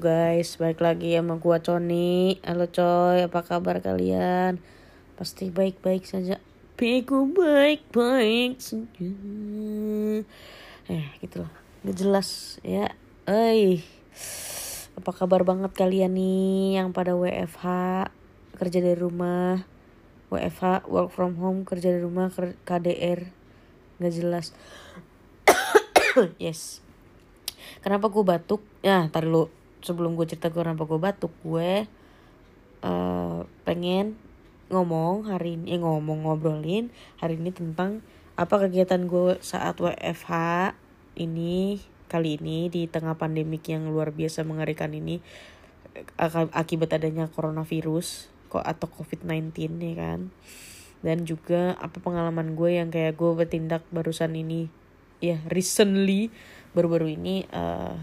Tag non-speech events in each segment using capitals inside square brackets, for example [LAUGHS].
guys, balik lagi sama gua Coni. Halo coy, apa kabar kalian? Pasti baik-baik saja. Piku baik-baik saja. Eh, gitu lah. Gak jelas ya. Eh, apa kabar banget kalian nih yang pada WFH kerja dari rumah, WFH work from home kerja dari rumah KDR gak jelas. [COUGHS] yes kenapa gue batuk ya tar dulu sebelum gue cerita gue kenapa gue batuk gue uh, pengen ngomong hari ini eh, ngomong ngobrolin hari ini tentang apa kegiatan gue saat WFH ini kali ini di tengah pandemik yang luar biasa mengerikan ini akibat adanya coronavirus kok atau COVID-19 ya kan? Dan juga apa pengalaman gue yang kayak gue bertindak barusan ini ya recently baru-baru ini uh,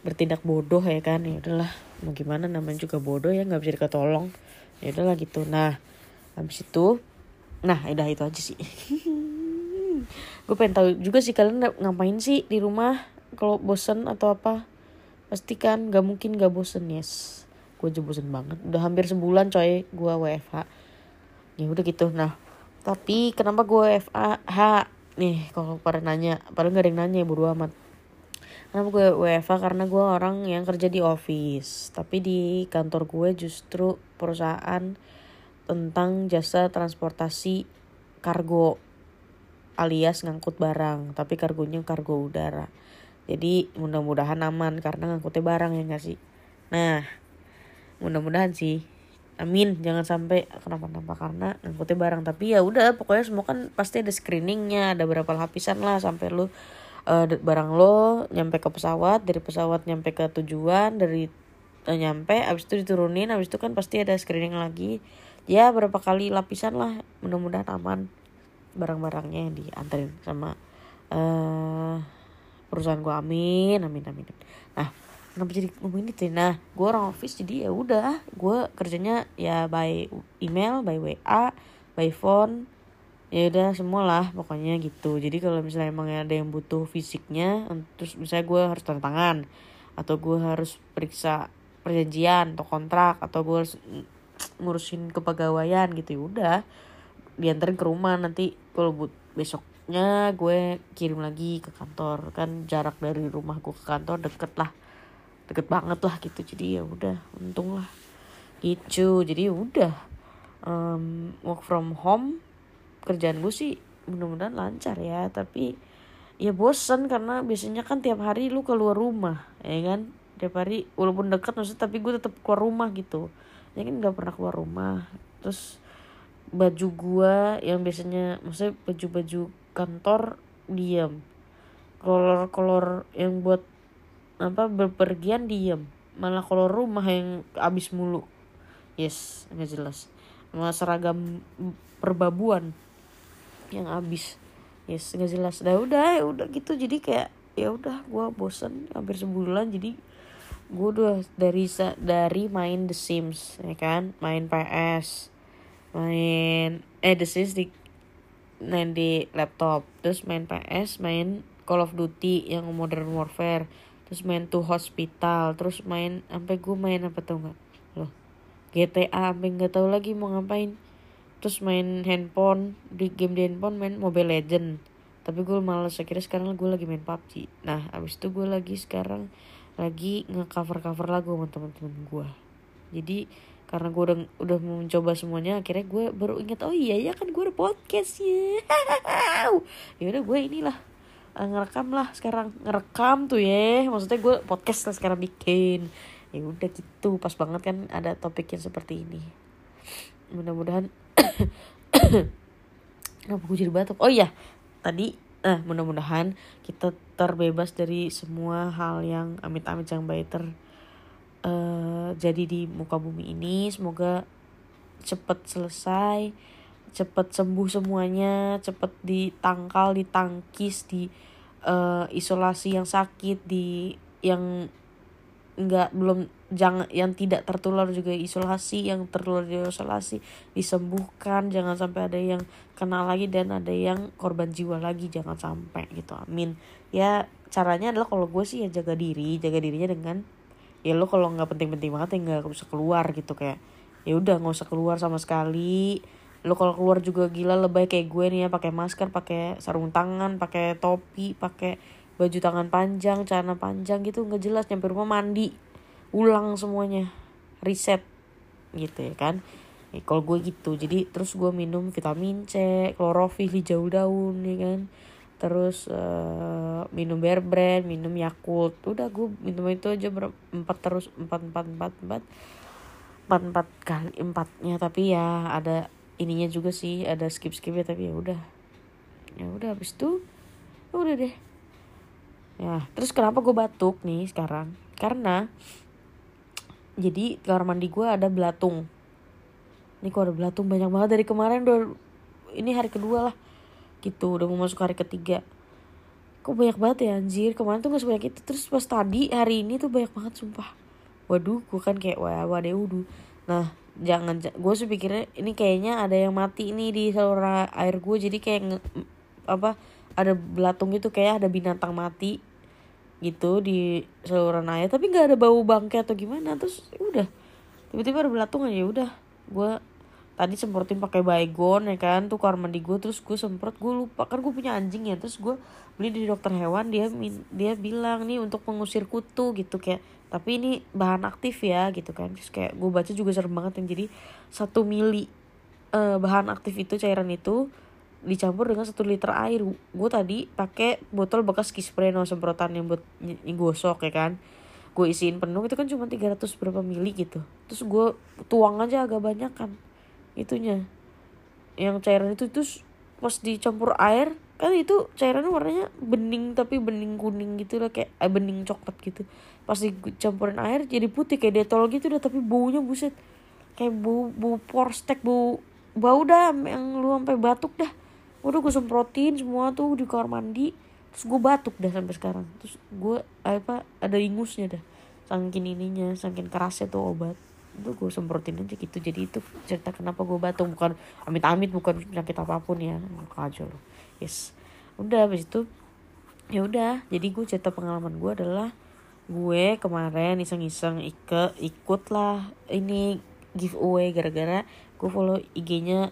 bertindak bodoh ya kan ya udahlah. Mau gimana namanya juga bodoh ya nggak bisa diketolong. Ya udahlah gitu. Nah habis itu nah udah itu aja sih. [LAUGHS] Gue pengen tahu juga sih kalian ngapain sih di rumah? Kalau bosen atau apa? Pasti kan gak mungkin gak bosen yes. Gue aja bosen banget. Udah hampir sebulan coy gue WFH ya udah gitu nah. Tapi kenapa gue WFH nih kalau pada nanya padahal gak ada yang nanya ya bodo amat Kenapa gue WFA karena gue orang yang kerja di office. Tapi di kantor gue justru perusahaan tentang jasa transportasi kargo alias ngangkut barang. Tapi kargonya kargo udara. Jadi mudah-mudahan aman karena ngangkutnya barang ya gak sih? Nah mudah-mudahan sih. Amin. Jangan sampai kenapa-napa karena ngangkutnya barang. Tapi ya udah pokoknya semua kan pasti ada screeningnya ada berapa lapisan lah sampai lu uh, barang lo nyampe ke pesawat dari pesawat nyampe ke tujuan dari uh, nyampe abis itu diturunin abis itu kan pasti ada screening lagi. Ya berapa kali lapisan lah mudah-mudahan aman. Barang-barangnya yang diantarin sama uh, perusahaan gua. Amin amin amin. Nah kenapa jadi ngomongin itu? Nah gue orang office jadi ya udah gue kerjanya ya by email by wa by phone ya udah semua lah pokoknya gitu. Jadi kalau misalnya emang ada yang butuh fisiknya terus misalnya gue harus tanda tangan atau gue harus periksa perjanjian atau kontrak atau gue harus ngurusin kepegawaian gitu ya udah. Diantarin ke rumah nanti kalau but besoknya gue kirim lagi ke kantor. Kan jarak dari rumah gue ke kantor deket lah. Deket banget lah gitu. Jadi ya udah untung lah gitu. Jadi ya udah um, work from home kerjaan gue sih mudah-mudahan lancar ya. Tapi ya bosen karena biasanya kan tiap hari lu keluar rumah ya kan? Tiap hari walaupun dekat maksudnya tapi gue tetap keluar rumah gitu. Ya kan nggak pernah keluar rumah. Terus baju gue yang biasanya maksudnya baju-baju kantor diam kolor kolor yang buat apa berpergian diam malah kolor rumah yang abis mulu. Yes nggak jelas. Malah seragam perbabuan yang habis yes nggak jelas. Dah udah ya udah gitu. Jadi kayak ya udah gue bosen hampir sebulan. Jadi gue udah dari dari main The Sims ya kan? Main PS main eh The Sims di main di laptop. Terus main PS main Call of Duty yang Modern Warfare. Terus main tuh Hospital. Terus main sampai gue main apa tuh nggak? Loh GTA sampai nggak tahu lagi mau ngapain terus main handphone di game di handphone main Mobile Legend. Tapi gue malas akhirnya sekarang gue lagi main PUBG nah abis itu gue lagi sekarang lagi nge-cover cover lagu sama teman-teman gue jadi karena gue udah udah mencoba semuanya akhirnya gue baru inget oh iya ya kan gue ada podcast ya [LAUGHS] ya udah gue inilah uh, ngerekam lah sekarang. Ngerekam tuh ya maksudnya gue podcast lah sekarang bikin. Ya udah gitu pas banget kan ada topik yang seperti ini. Mudah-mudahan Kenapa gue jadi batuk? Oh iya, tadi eh mudah-mudahan kita terbebas dari semua hal yang amit-amit yang baik ter uh, jadi di muka bumi ini. Semoga cepet selesai, cepet sembuh semuanya, cepet ditangkal, ditangkis, di uh, isolasi yang sakit, di yang nggak belum jangan yang tidak tertular juga isolasi yang tertular di isolasi disembuhkan jangan sampai ada yang kena lagi dan ada yang korban jiwa lagi jangan sampai gitu amin. Ya caranya adalah kalau gue sih ya jaga diri jaga dirinya dengan ya lo kalau nggak penting-penting banget ya nggak usah keluar gitu kayak ya udah nggak usah keluar sama sekali. Lo kalau keluar juga gila lebay kayak gue nih ya pakai masker pakai sarung tangan pakai topi pakai baju tangan panjang celana panjang gitu nggak jelas nyampe rumah mandi. Ulang semuanya. Reset. Gitu ya kan? Ya, kalau gue gitu. Jadi terus gue minum vitamin C klorofil hijau daun ya kan? Terus uh, minum bear brand minum yakult. Udah gue minum itu aja empat terus empat empat empat empat. Empat empat kali empatnya. Tapi ya ada ininya juga sih. Ada skip skipnya tapi ya udah. Ya udah habis itu ya udah deh ya terus kenapa gue batuk nih sekarang? Karena jadi kamar mandi gue ada belatung. Ini kok ada belatung? Banyak banget dari kemarin udah ini hari kedua lah. Gitu udah mau masuk hari ketiga. Kok banyak banget ya anjir? Kemarin tuh gak sebanyak itu. Terus pas tadi hari ini tuh banyak banget sumpah. Waduh gue kan kayak wah waduh wudu nah jangan gue sih pikirnya ini kayaknya ada yang mati nih di saluran air gue jadi kayak nge, apa ada belatung gitu kayak ada binatang mati gitu di saluran air tapi nggak ada bau bangke atau gimana. Terus ya udah tiba-tiba ada belatung aja ya udah. Gue tadi semprotin pakai baygon ya kan tuh kamar mandi gue terus gue semprot gue lupa. Kan gue punya anjing ya terus gue beli di dokter hewan dia dia bilang nih untuk mengusir kutu gitu kayak tapi ini bahan aktif ya gitu kan. Terus kayak gue baca juga serem banget yang jadi satu mili uh, bahan aktif itu cairan itu dicampur dengan satu liter air. Gue tadi pakai botol bekas kispray no semprotan yang buat gosok ya kan? Gue isiin penuh itu kan cuma 300 berapa mili gitu. Terus gue tuang aja agak banyak kan itunya. Yang cairan itu terus pas dicampur air kan itu cairannya warnanya bening tapi bening kuning gitu lah kayak eh, bening coklat gitu. Pas dicampurin air jadi putih kayak detol gitu udah tapi baunya buset. Kayak bau bau porstek bau bau dah yang lu sampai batuk dah udah gue semprotin semua tuh di kamar mandi terus gue batuk dah sampai sekarang. Terus gue apa ada ingusnya dah. Saking ininya saking kerasnya tuh obat. Itu gue semprotin aja gitu. Jadi itu cerita kenapa gue batuk. Bukan amit-amit bukan penyakit apa pun ya. Kacau loh. Yes. Udah habis itu ya udah. Jadi gue cerita pengalaman gue adalah gue kemarin iseng-iseng ikut lah ini giveaway gara-gara gue follow IG-nya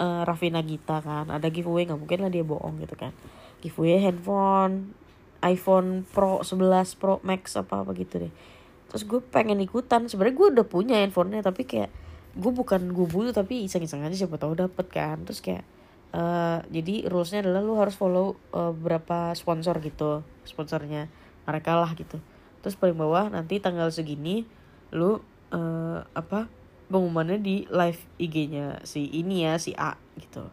uh, Raffi Nagita kan. Ada giveaway nggak mungkin lah dia bohong gitu kan. Giveaway handphone iPhone Pro 11 Pro Max apa apa gitu deh. Terus gue pengen ikutan. Sebenarnya gue udah punya handphonenya tapi kayak gue bukan gue butuh tapi iseng-iseng aja siapa tahu dapet kan. Terus kayak uh, jadi rulesnya adalah lu harus follow uh, berapa sponsor gitu sponsornya mereka lah gitu. Terus paling bawah nanti tanggal segini lu uh, apa pengumumannya di live IG-nya si ini ya si A gitu.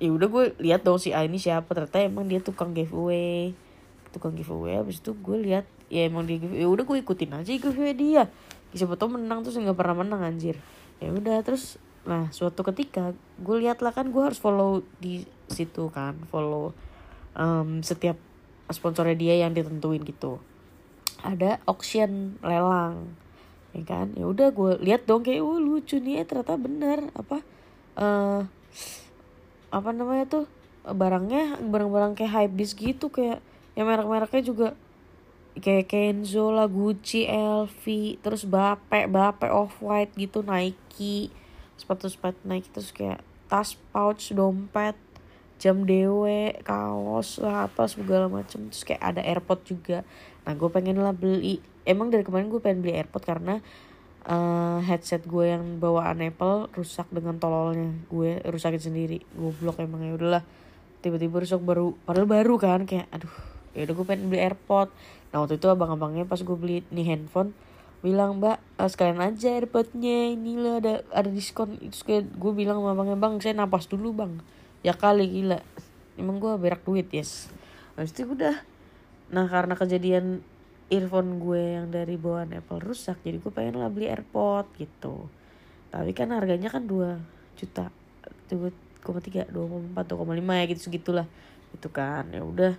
Ya udah gue lihat dong si A ini siapa. Ternyata emang dia tukang giveaway. Tukang giveaway abis itu gue lihat ya emang dia giveaway. Ya udah gue ikutin aja giveaway dia. Siapa tau menang terus nggak pernah menang anjir. Ya udah terus nah suatu ketika gue lihat lah kan gue harus follow di situ kan follow um, setiap sponsornya dia yang ditentuin gitu. Ada auction lelang ya kan? Ya udah gue lihat dong kayak oh lucu nih eh, ternyata bener. Apa uh, apa namanya tuh barangnya barang-barang kayak hype beast gitu kayak yang merek-mereknya juga kayak Kenzo lah Gucci LV terus Bape Bape off white gitu Nike sepatu sepatu Nike terus kayak tas pouch dompet jam dewe kaos lah apa segala macem terus kayak ada airpod juga. Nah gue pengen lah beli emang dari kemarin gue pengen beli airpod karena uh, headset gue yang bawaan Apple rusak dengan tololnya. Gue rusakin sendiri. Gue blok emang ya udahlah. Tiba-tiba rusak baru padahal baru kan kayak aduh ya udah gue pengen beli airpod. Nah waktu itu abang-abangnya pas gue beli nih handphone bilang mbak uh, sekalian aja airpodnya inilah ada ada diskon. Itu kayak gue bilang sama abangnya bang saya napas dulu bang. Ya kali gila. Emang gue berak duit yes. Itu udah. Nah karena kejadian earphone gue yang dari bawaan Apple rusak jadi gue pengen lah beli AirPod gitu. Tapi kan harganya kan 2 juta dua koma tiga dua koma empat dua koma lima ya gitu segitulah. Itu kan ya udah.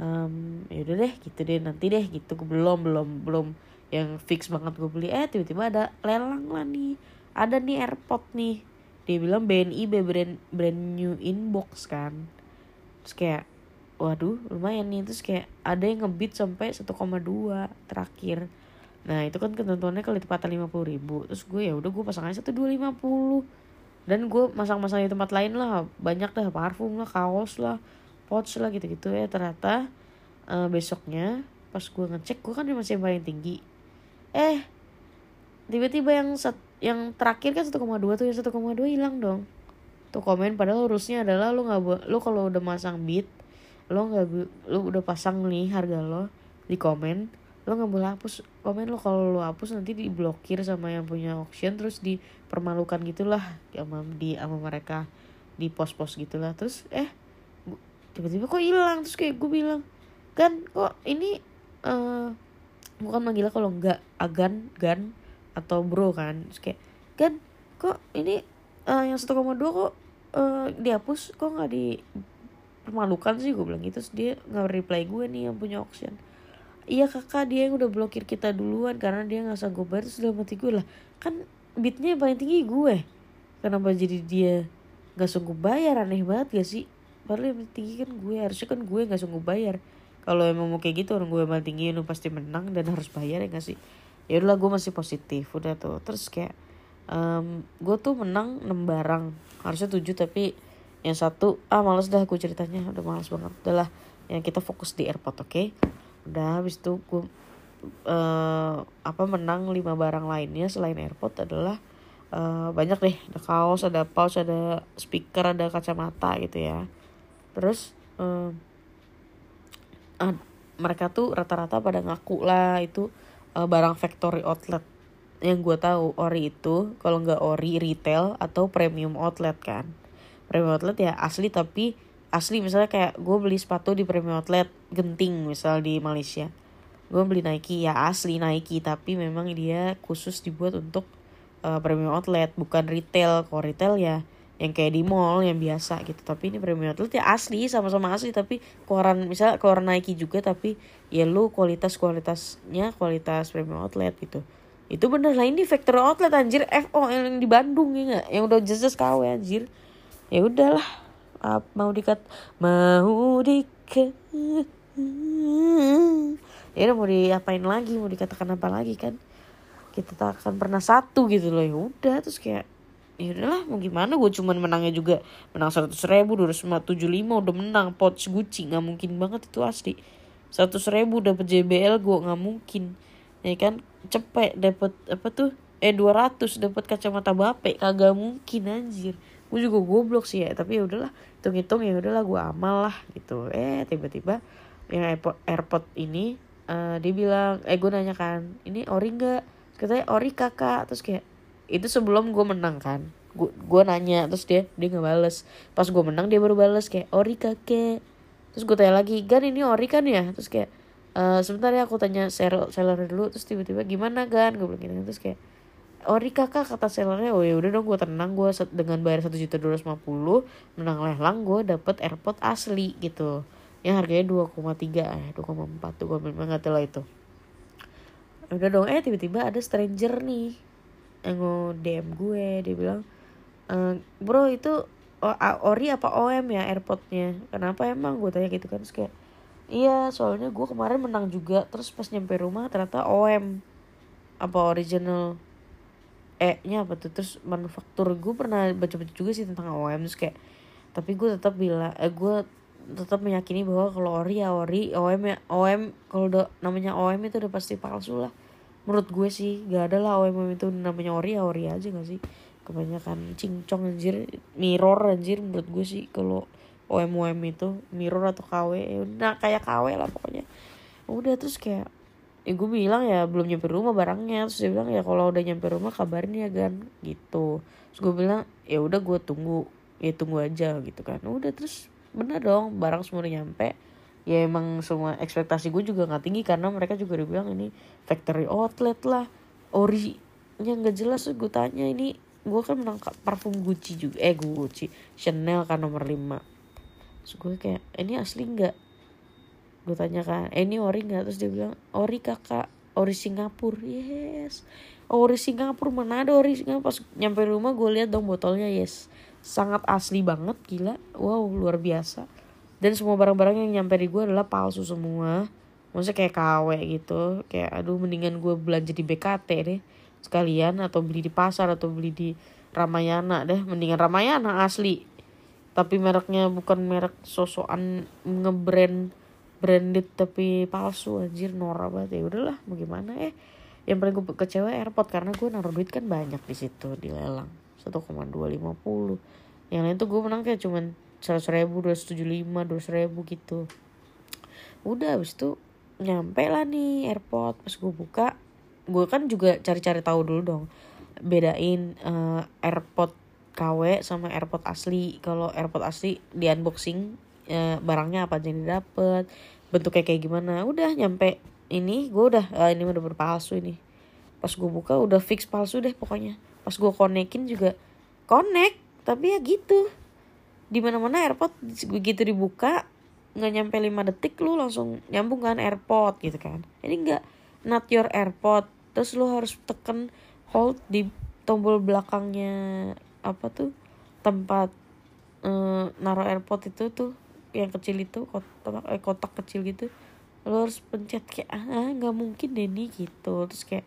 Um, ya udah deh gitu deh nanti deh gitu. Belum belum belum yang fix banget gue beli. Eh tiba-tiba ada lelang lah nih. Ada nih airpod nih. Dia bilang BNI brand brand new inbox kan. Terus kayak waduh lumayan nih. Terus kayak ada yang ngebit sampai 1,2 terakhir. Nah itu kan ketentuannya lima puluh ribu. Terus gue ya udah gue pasang aja satu dua lima puluh. Dan gue masang-masang di tempat lain lah. Banyak dah parfum lah kaos lah pouch lah gitu-gitu ya. Ternyata uh, besoknya pas gue ngecek gue kan masih yang paling tinggi. Eh tiba-tiba yang set, yang terakhir kan 1,2 tuh yang 1,2 hilang dong. Tuh komen padahal urusnya adalah lu nggak lu kalau udah masang beat lo nggak lu udah pasang nih harga lo di komen lo nggak boleh hapus komen lo. Kalau lo hapus nanti diblokir sama yang punya auction terus dipermalukan gitulah sama di sama mereka di pos-pos gitulah. Terus eh tiba-tiba kok hilang? Terus kayak gue bilang kan kok ini uh, bukan manggil kalau nggak agan gan atau bro kan? Terus kayak kan kok ini uh, yang 1,2 kok uh, dihapus? Kok nggak di permalukan sih gue bilang gitu. Dia nggak reply gue nih yang punya auction. Iya kakak dia yang udah blokir kita duluan karena dia nggak sanggup bayar. Terus dalam hati gue lah kan bitnya paling tinggi gue. Kenapa jadi dia nggak sanggup bayar? Aneh banget gak sih? Padahal yang tinggi kan gue. Harusnya kan gue nggak sanggup bayar. Kalau emang mau kayak gitu orang gue paling tinggi lu pasti menang dan harus bayar ya gak sih? Ya udah gue masih positif udah tuh. Terus kayak um, gue tuh menang 6 barang. Harusnya 7 tapi yang satu ah males dah gue ceritanya. Udah males banget. Udahlah yang kita fokus di airport oke? Okay? udah habis itu gue uh, apa menang lima barang lainnya selain airport adalah uh, banyak deh. Ada kaos ada pouch ada speaker ada kacamata gitu ya. Terus uh, uh, mereka tuh rata-rata pada ngaku lah itu uh, barang factory outlet. Yang gue tahu ori itu kalau nggak ori retail atau premium outlet kan premium outlet ya asli tapi asli misalnya kayak gue beli sepatu di premium outlet genting misal di Malaysia. Gue beli Nike ya asli Nike tapi memang dia khusus dibuat untuk uh, premium outlet bukan retail. Kalau retail ya yang kayak di mall yang biasa gitu tapi ini premium outlet ya asli sama-sama asli tapi keluaran misal keluaran Nike juga tapi ya lu kualitas kualitasnya kualitas premium outlet gitu. Itu bener lah ini factory outlet anjir FO yang di Bandung ya gak yang udah jelas KW anjir ya udahlah. Mau dikat mau dikat ya udah mau diapain lagi? Mau dikatakan apa lagi kan? Kita tak akan pernah satu gitu loh. Ya udah terus kayak ya udahlah mau gimana? Gue cuman menangnya juga menang seratus ribu dua ratus tujuh lima udah menang. Pouch Gucci nggak mungkin banget itu asli. seratus ribu dapet JBL gue nggak mungkin. Ya kan? Cepet dapet apa tuh? Eh dua ratus dapet kacamata bape kagak mungkin anjir gue juga goblok sih ya tapi ya udahlah hitung-hitung ya udahlah gue amal lah gitu. Eh tiba-tiba yang airport, airport ini uh, dia bilang eh gue nanya kan ini ori nggak? Katanya ori kakak. Terus kayak itu sebelum gue menang kan. Gue nanya terus dia dia nggak bales pas gue menang dia baru bales kayak ori kakek. Terus gue tanya lagi gan ini ori kan ya? Terus kayak uh, sebentar ya aku tanya seller seller dulu. Terus tiba-tiba gimana gan? Gue bilang gitu terus kayak ori kakak kata sellernya oh ya udah dong gue tenang. Gue dengan bayar satu juta dua ratus lima puluh menang lelang gue dapet airpod asli gitu. Yang harganya dua koma tiga eh dua koma empat tuh gue memang nggak tahu itu. Udah dong eh tiba-tiba ada stranger nih yang dm gue dia bilang e, bro itu ori apa om ya airpodnya kenapa emang? Gue tanya gitu kan terus kayak iya soalnya gue kemarin menang juga terus pas nyampe rumah ternyata om apa original E-nya apa tuh? Terus manufaktur gue pernah baca-baca juga sih tentang OM terus kayak tapi gue tetap bilang eh gue tetap meyakini bahwa kalau ori ya ori OM ya OM kalau udah namanya OM itu udah pasti palsu lah. Menurut gue sih gak ada lah OM itu namanya ori ya ori aja gak sih? Kebanyakan cincong anjir mirror anjir menurut gue sih kalau OM OM itu mirror atau KW ya udah kayak KW lah pokoknya. Udah terus kayak ya gue bilang ya belum nyampe rumah barangnya. Terus dia bilang ya kalau udah nyampe rumah kabarin ya gan. Gitu. Terus gue bilang ya udah gue tunggu. Ya tunggu aja gitu kan. Udah terus bener dong barang semua udah nyampe. Ya emang semua ekspektasi gue juga nggak tinggi karena mereka juga udah bilang ini factory outlet lah. Ori yang nggak jelas gue tanya ini gue kan menang parfum Gucci juga eh Gucci Chanel kan nomor 5 terus gue kayak ini asli nggak gue tanya kan eh ini ori nggak? Terus dia bilang ori kakak. Ori Singapura. Yes. Ori Singapura? Mana ada ori Singapura? Pas nyampe rumah gue lihat dong botolnya yes. Sangat asli banget gila. Wow luar biasa. Dan semua barang-barang yang nyampe di gue adalah palsu semua. Maksudnya kayak KW gitu. Kayak aduh mendingan gue belanja di BKT deh. Sekalian atau beli di pasar atau beli di Ramayana deh. Mendingan Ramayana asli. Tapi mereknya bukan merek sosokan ngebrand branded tapi palsu anjir norak banget. Ya udahlah mau gimana eh. Yang paling gue kecewa airport karena gue naruh duit kan banyak di situ di lelang. 1,250 yang lain tuh gue menang kayak cuman seratus ribu dua tujuh lima dua ribu gitu. Udah abis itu nyampe lah nih airport pas gue buka gue kan juga cari-cari tahu dulu dong. Bedain uh, airport KW sama airport asli. Kalau airport asli di unboxing uh, barangnya apa aja yang dapet bentuknya kayak gimana. Udah nyampe ini gue udah uh, ini udah berpalsu ini. Pas gue buka udah fix palsu deh pokoknya. Pas gue konekin juga connect tapi ya gitu. Di mana mana airport begitu dibuka nggak nyampe 5 detik lu langsung nyambung kan airport gitu kan. Ini nggak not your airport terus lu harus tekan hold di tombol belakangnya apa tuh tempat uh, naruh airport itu tuh yang kecil itu kotak eh, kotak kecil gitu. Lu harus pencet kayak ah nggak mungkin deh nih gitu. Terus kayak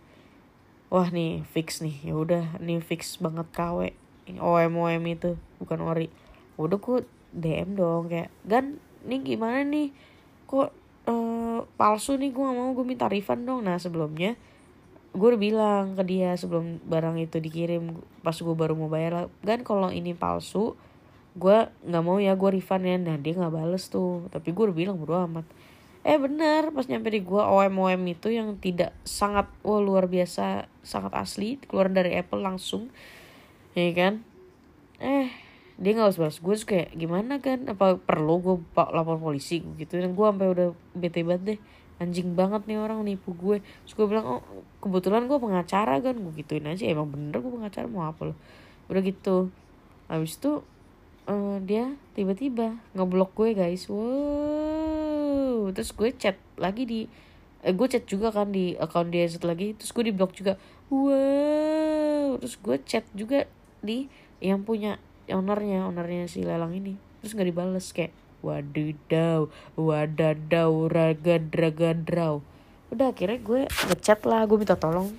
wah nih fix nih. Ya udah nih fix banget KW OM OM itu bukan ori udah kok DM dong kayak gan nih gimana nih? Kok uh, palsu nih gue gak mau gue minta refund dong. Nah sebelumnya gue udah bilang ke dia sebelum barang itu dikirim pas gue baru mau bayar kan kalau ini palsu gue nggak mau ya gue refund ya. Nah dia nggak bales tuh. Tapi gue udah bilang bro amat. Eh bener pas nyampe di gue OM OM itu yang tidak sangat wah luar biasa sangat asli keluar dari Apple langsung. Ya kan? Eh dia nggak usah balas gue kayak gimana kan? Apa perlu gue lapor polisi? Gitu. Dan gue sampai udah bete banget deh. Anjing banget nih orang nipu gue. Terus gue bilang oh kebetulan gue pengacara kan? Gue gituin aja. Emang bener gue pengacara? Mau apa lo udah gitu. Habis itu uh, dia tiba-tiba ngeblok gue guys. Wow. Terus gue chat lagi di eh, gue chat juga kan di account dia satu lagi. Terus gue di blok juga. Wow. Terus gue chat juga di yang punya ownernya ownernya si lelang ini. Terus nggak dibales kayak wadidaw wadadaw ragadragadraw udah akhirnya gue ngechat lah gue minta tolong.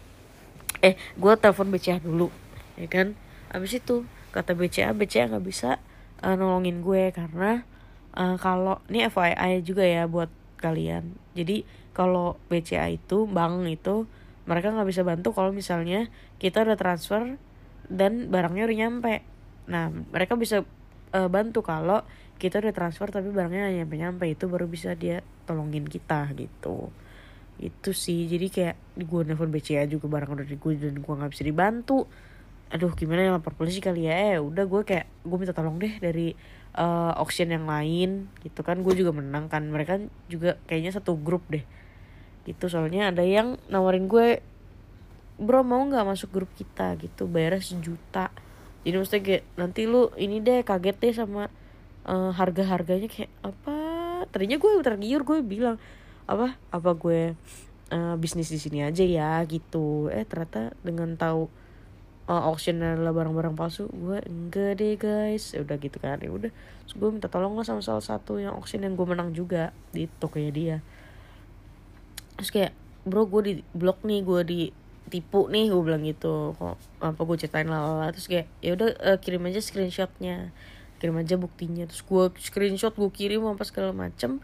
Eh gue telepon BCA dulu ya kan? Abis itu kata BCA BCA nggak bisa uh, nolongin gue karena uh, kalau ini FYI juga ya buat kalian. Jadi kalau BCA itu bank itu mereka nggak bisa bantu kalau misalnya kita udah transfer dan barangnya udah nyampe. Nah mereka bisa uh, bantu kalau kita udah transfer tapi barangnya nyampe nyampe itu baru bisa dia tolongin kita gitu. Itu sih. Jadi kayak gue nelfon BCA juga barang udah di gue dan gue nggak bisa dibantu aduh gimana ya lapor polisi kali ya? Eh udah gue kayak gue minta tolong deh dari uh, auction yang lain gitu kan. Gue juga menang kan. Mereka juga kayaknya satu grup deh. Gitu soalnya ada yang nawarin gue bro mau nggak masuk grup kita? Gitu bayar sejuta. Jadi maksudnya kayak nanti lu ini deh kaget deh sama uh, harga harganya kayak apa? Tadinya gue tergiur gue bilang apa? Apa gue uh, bisnis di sini aja ya? Gitu. Eh ternyata dengan tahu uh, auction adalah barang-barang palsu gue enggak deh guys. Ya udah gitu kan ya udah. Gue minta tolong lah sama salah satu yang auction yang gue menang juga di tokonya dia. Terus kayak bro gue di blok nih gue di tipu nih gue bilang gitu. Kok apa gue ceritain lah terus kayak ya udah uh, kirim aja screenshotnya. Kirim aja buktinya. Terus gue screenshot gue kirim apa segala macem.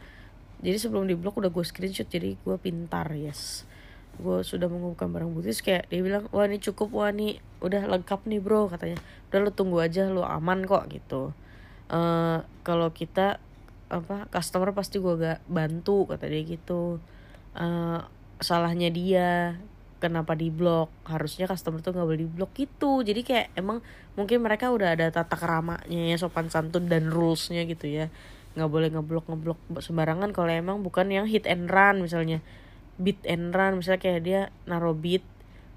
Jadi sebelum di blok udah gue screenshot jadi gue pintar yes gue sudah mengumpulkan barang bukti kayak dia bilang wah ini cukup wah ini udah lengkap nih bro katanya. Udah lo tunggu aja lo aman kok gitu. Uh, kalau kita apa customer pasti gue gak bantu kata dia gitu. Uh, salahnya dia kenapa di blok harusnya customer tuh nggak boleh di blok gitu. Jadi kayak emang mungkin mereka udah ada tata keramanya ya sopan santun dan rulesnya gitu ya. Nggak boleh ngeblok ngeblok sembarangan kalau emang bukan yang hit and run misalnya beat and run misalnya kayak dia naro beat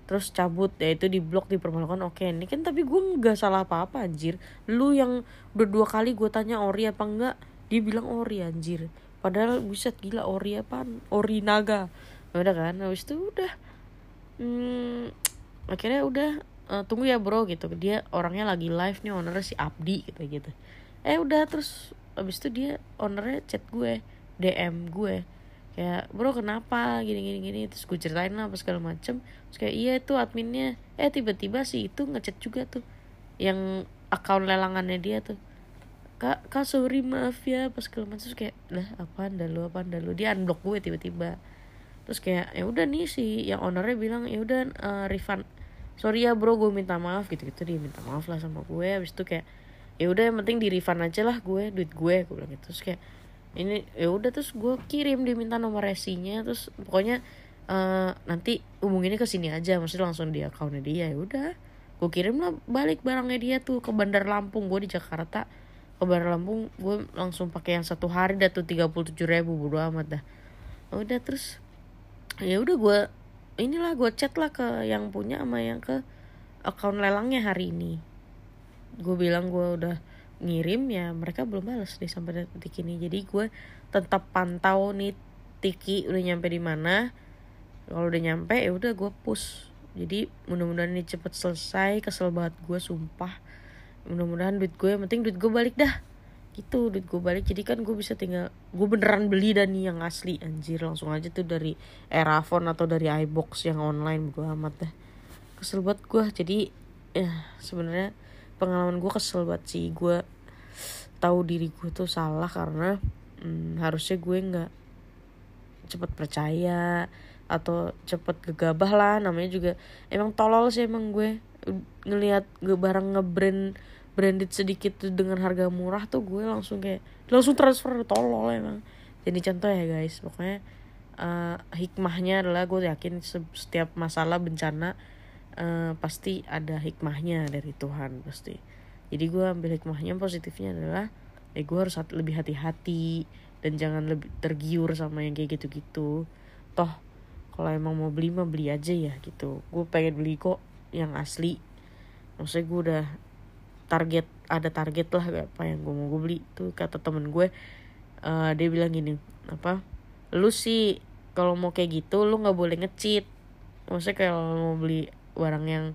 terus cabut ya itu di blok dipermalukan oke ini kan tapi gue nggak salah apa apa anjir. Lu yang udah dua kali gue tanya ori apa enggak dia bilang ori anjir. Padahal buset gila ori apa ori naga. Ya udah kan habis itu udah. Hmm, akhirnya udah uh, tunggu ya bro gitu. Dia orangnya lagi live nih ownernya si Abdi gitu gitu. Eh udah terus abis itu dia ownernya chat gue DM gue kayak bro kenapa? Gini gini gini. Terus gue ceritain lah apa segala macem. Terus kayak iya itu adminnya. Eh tiba-tiba sih itu ngechat juga tuh yang akun lelangannya dia tuh. Kak kak sorry maaf ya pas segala macem. Terus kayak lah apaan dah lu apaan dah lu? Dia unblock gue tiba-tiba. Terus kayak ya udah nih sih yang ownernya bilang ya udah uh, refund. Sorry ya bro gue minta maaf gitu gitu dia minta maaf lah sama gue. Habis itu kayak ya udah yang penting di refund aja lah gue duit gue gue bilang gitu. Terus kayak ini ya udah terus gue kirim diminta nomor resinya terus pokoknya uh, nanti hubunginnya ke sini aja maksudnya langsung di akunnya dia ya udah. Gue kirim lah balik barangnya dia tuh ke Bandar Lampung gue di Jakarta. Ke Bandar Lampung gue langsung pakai yang satu hari dah tuh tiga puluh tujuh ribu bodo amat dah. Ya udah terus ya udah gue inilah gue chat lah ke yang punya sama yang ke akun lelangnya hari ini. Gue bilang gue udah ngirim ya mereka belum balas deh sampai detik ini. Jadi gue tetap pantau nih Tiki udah nyampe di mana. Kalau udah nyampe ya udah gue push. Jadi mudah-mudahan ini cepet selesai. Kesel banget gue sumpah. Mudah-mudahan duit gue yang penting duit gue balik dah. Gitu duit gue balik. Jadi kan gue bisa tinggal gue beneran beli dan nih yang asli. Anjir langsung aja tuh dari Erafon atau dari iBox yang online gue amat dah. Kesel banget gue. Jadi ya sebenarnya pengalaman gue kesel banget sih. Gue tahu diri gue tuh salah karena hmm, harusnya gue nggak cepet percaya atau cepet gegabah lah. Namanya juga emang tolol sih emang gue. Ngelihat gue barang ngebrand branded sedikit tuh dengan harga murah tuh gue langsung kayak langsung transfer tolol emang. Jadi contoh ya guys pokoknya uh, hikmahnya adalah gue yakin setiap masalah bencana uh, pasti ada hikmahnya dari Tuhan pasti. Jadi gue ambil hikmahnya positifnya adalah eh gue harus lebih hati-hati dan jangan lebih tergiur sama yang kayak gitu-gitu. Toh kalau emang mau beli mah beli aja ya gitu. Gue pengen beli kok yang asli. Maksudnya gue udah target ada target lah apa yang gue mau gue beli. Tuh kata temen gue uh, dia bilang gini apa? Lu sih kalau mau kayak gitu lu nggak boleh ngecit. Maksudnya kalau mau beli barang yang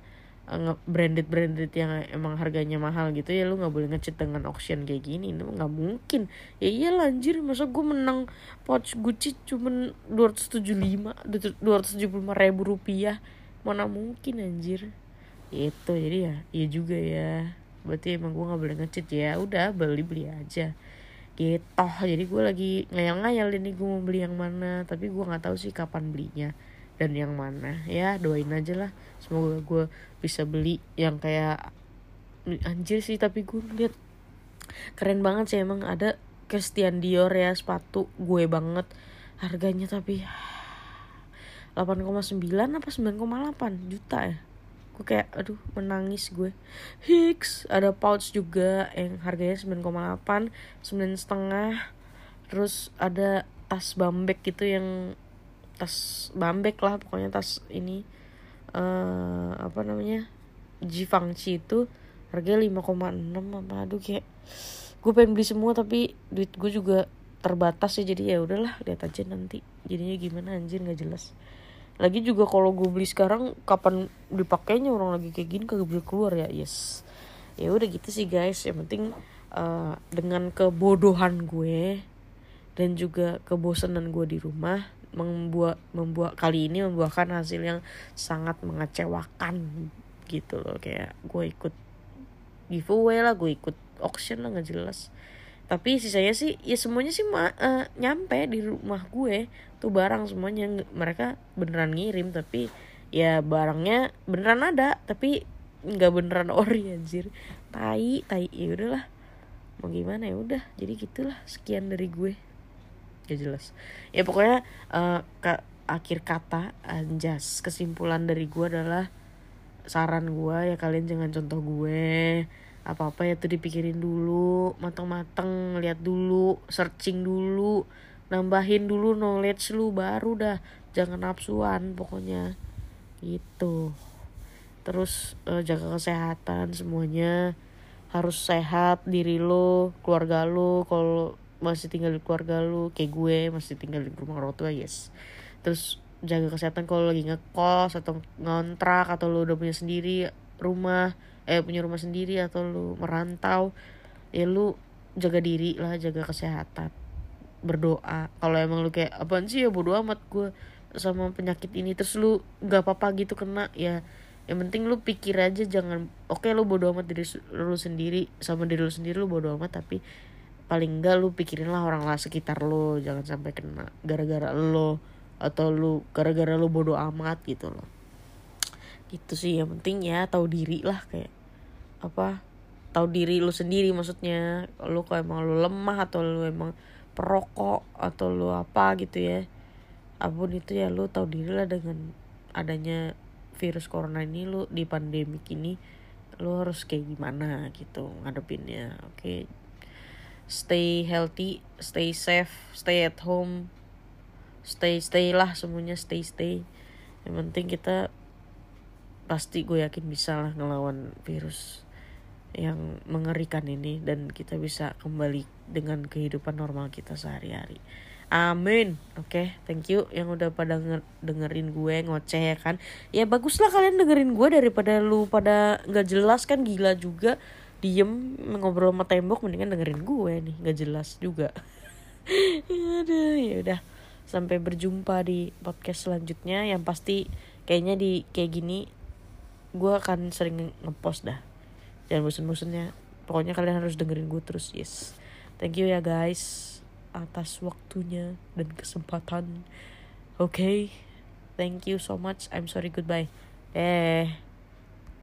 branded branded yang emang harganya mahal gitu ya lu nggak boleh ngecit dengan auction kayak gini. Itu nggak mungkin. Ya iya anjir. Masa gue menang pouch Gucci cuman dua ratus tujuh lima dua ratus tujuh puluh ribu rupiah. Mana mungkin anjir? Itu jadi ya iya juga ya. Berarti emang gue nggak boleh ngecit. Ya udah beli beli aja. Gitu. Jadi gue lagi ngayal-ngayal ini gue mau beli yang mana tapi gue nggak tahu sih kapan belinya dan yang mana? Ya doain aja lah. Semoga gue bisa beli yang kayak anjir sih tapi gue lihat keren banget sih. Emang ada Christian Dior ya sepatu gue banget. Harganya tapi 8,9 apa 9,8 juta ya? Gue kayak aduh menangis gue. Hicks ada pouch juga yang harganya 9,8 sembilan setengah. Terus ada tas bambek gitu yang tas bambek lah pokoknya tas ini uh, apa namanya Givenchy itu harganya 5,6 apa aduh kayak gue pengen beli semua tapi duit gue juga terbatas ya jadi ya udahlah lihat aja nanti jadinya gimana anjir nggak jelas. Lagi juga kalau gue beli sekarang kapan dipakainya orang lagi kayak gini kagak bisa keluar ya yes. Ya udah gitu sih guys. Yang penting uh, dengan kebodohan gue dan juga kebosanan gue di rumah membuat membuat kali ini membuahkan hasil yang sangat mengecewakan gitu loh. Kayak gue ikut giveaway lah gue ikut auction lah nggak jelas. Tapi sisanya sih ya semuanya sih ma uh, nyampe di rumah gue. Tuh barang semuanya mereka beneran ngirim tapi ya barangnya beneran ada tapi nggak beneran ori anjir. Tai tai ya udahlah. Mau gimana? Ya udah jadi gitulah. Sekian dari gue gak jelas. Ya pokoknya uh, ke akhir kata anjas kesimpulan dari gue adalah saran gue ya kalian jangan contoh gue apa apa ya tuh dipikirin dulu mateng-mateng lihat dulu searching dulu nambahin dulu knowledge lu baru dah jangan nafsuan pokoknya gitu. Terus uh, jaga kesehatan semuanya harus sehat diri lo keluarga lo kalau masih tinggal di keluarga lu kayak gue masih tinggal di rumah orang tua yes. Terus jaga kesehatan kalau lagi ngekos atau ngontrak atau lu udah punya sendiri rumah eh punya rumah sendiri atau lu merantau ya lu jaga diri lah jaga kesehatan berdoa. Kalau emang lu kayak apaan sih ya bodo amat gue sama penyakit ini. Terus lu nggak apa-apa gitu kena ya yang penting lu pikir aja jangan oke okay, lu bodo amat diri lu sendiri sama diri lu sendiri lu bodo amat tapi paling enggak lu pikirin lah orang lah sekitar lu jangan sampai kena gara-gara lu atau lu gara-gara lu bodo amat gitu loh gitu sih yang penting ya tahu diri lah kayak apa tahu diri lu sendiri maksudnya lu kalau emang lu lemah atau lu emang perokok atau lu apa gitu ya apa pun itu ya lu tahu diri lah dengan adanya virus corona ini lu di pandemi ini lu harus kayak gimana gitu ngadepinnya oke okay? Stay healthy stay safe stay at home stay stay lah semuanya stay stay yang penting kita pasti gue yakin bisa lah ngelawan virus yang mengerikan ini dan kita bisa kembali dengan kehidupan normal kita sehari-hari. Amin. Oke, okay, thank you yang udah pada dengerin gue ngoceh ya kan. Ya baguslah kalian dengerin gue daripada lu pada nggak jelas kan gila juga diem ngobrol sama tembok mendingan dengerin gue nih nggak jelas juga. [LAUGHS] Ya udah. Sampai berjumpa di podcast selanjutnya yang pasti kayaknya di kayak gini gue akan sering ngepost dah. Jangan bosen-bosennya. Pokoknya kalian harus dengerin gue terus, yes. Thank you ya guys atas waktunya dan kesempatan. Oke, okay? thank you so much. I'm sorry, goodbye. Eh.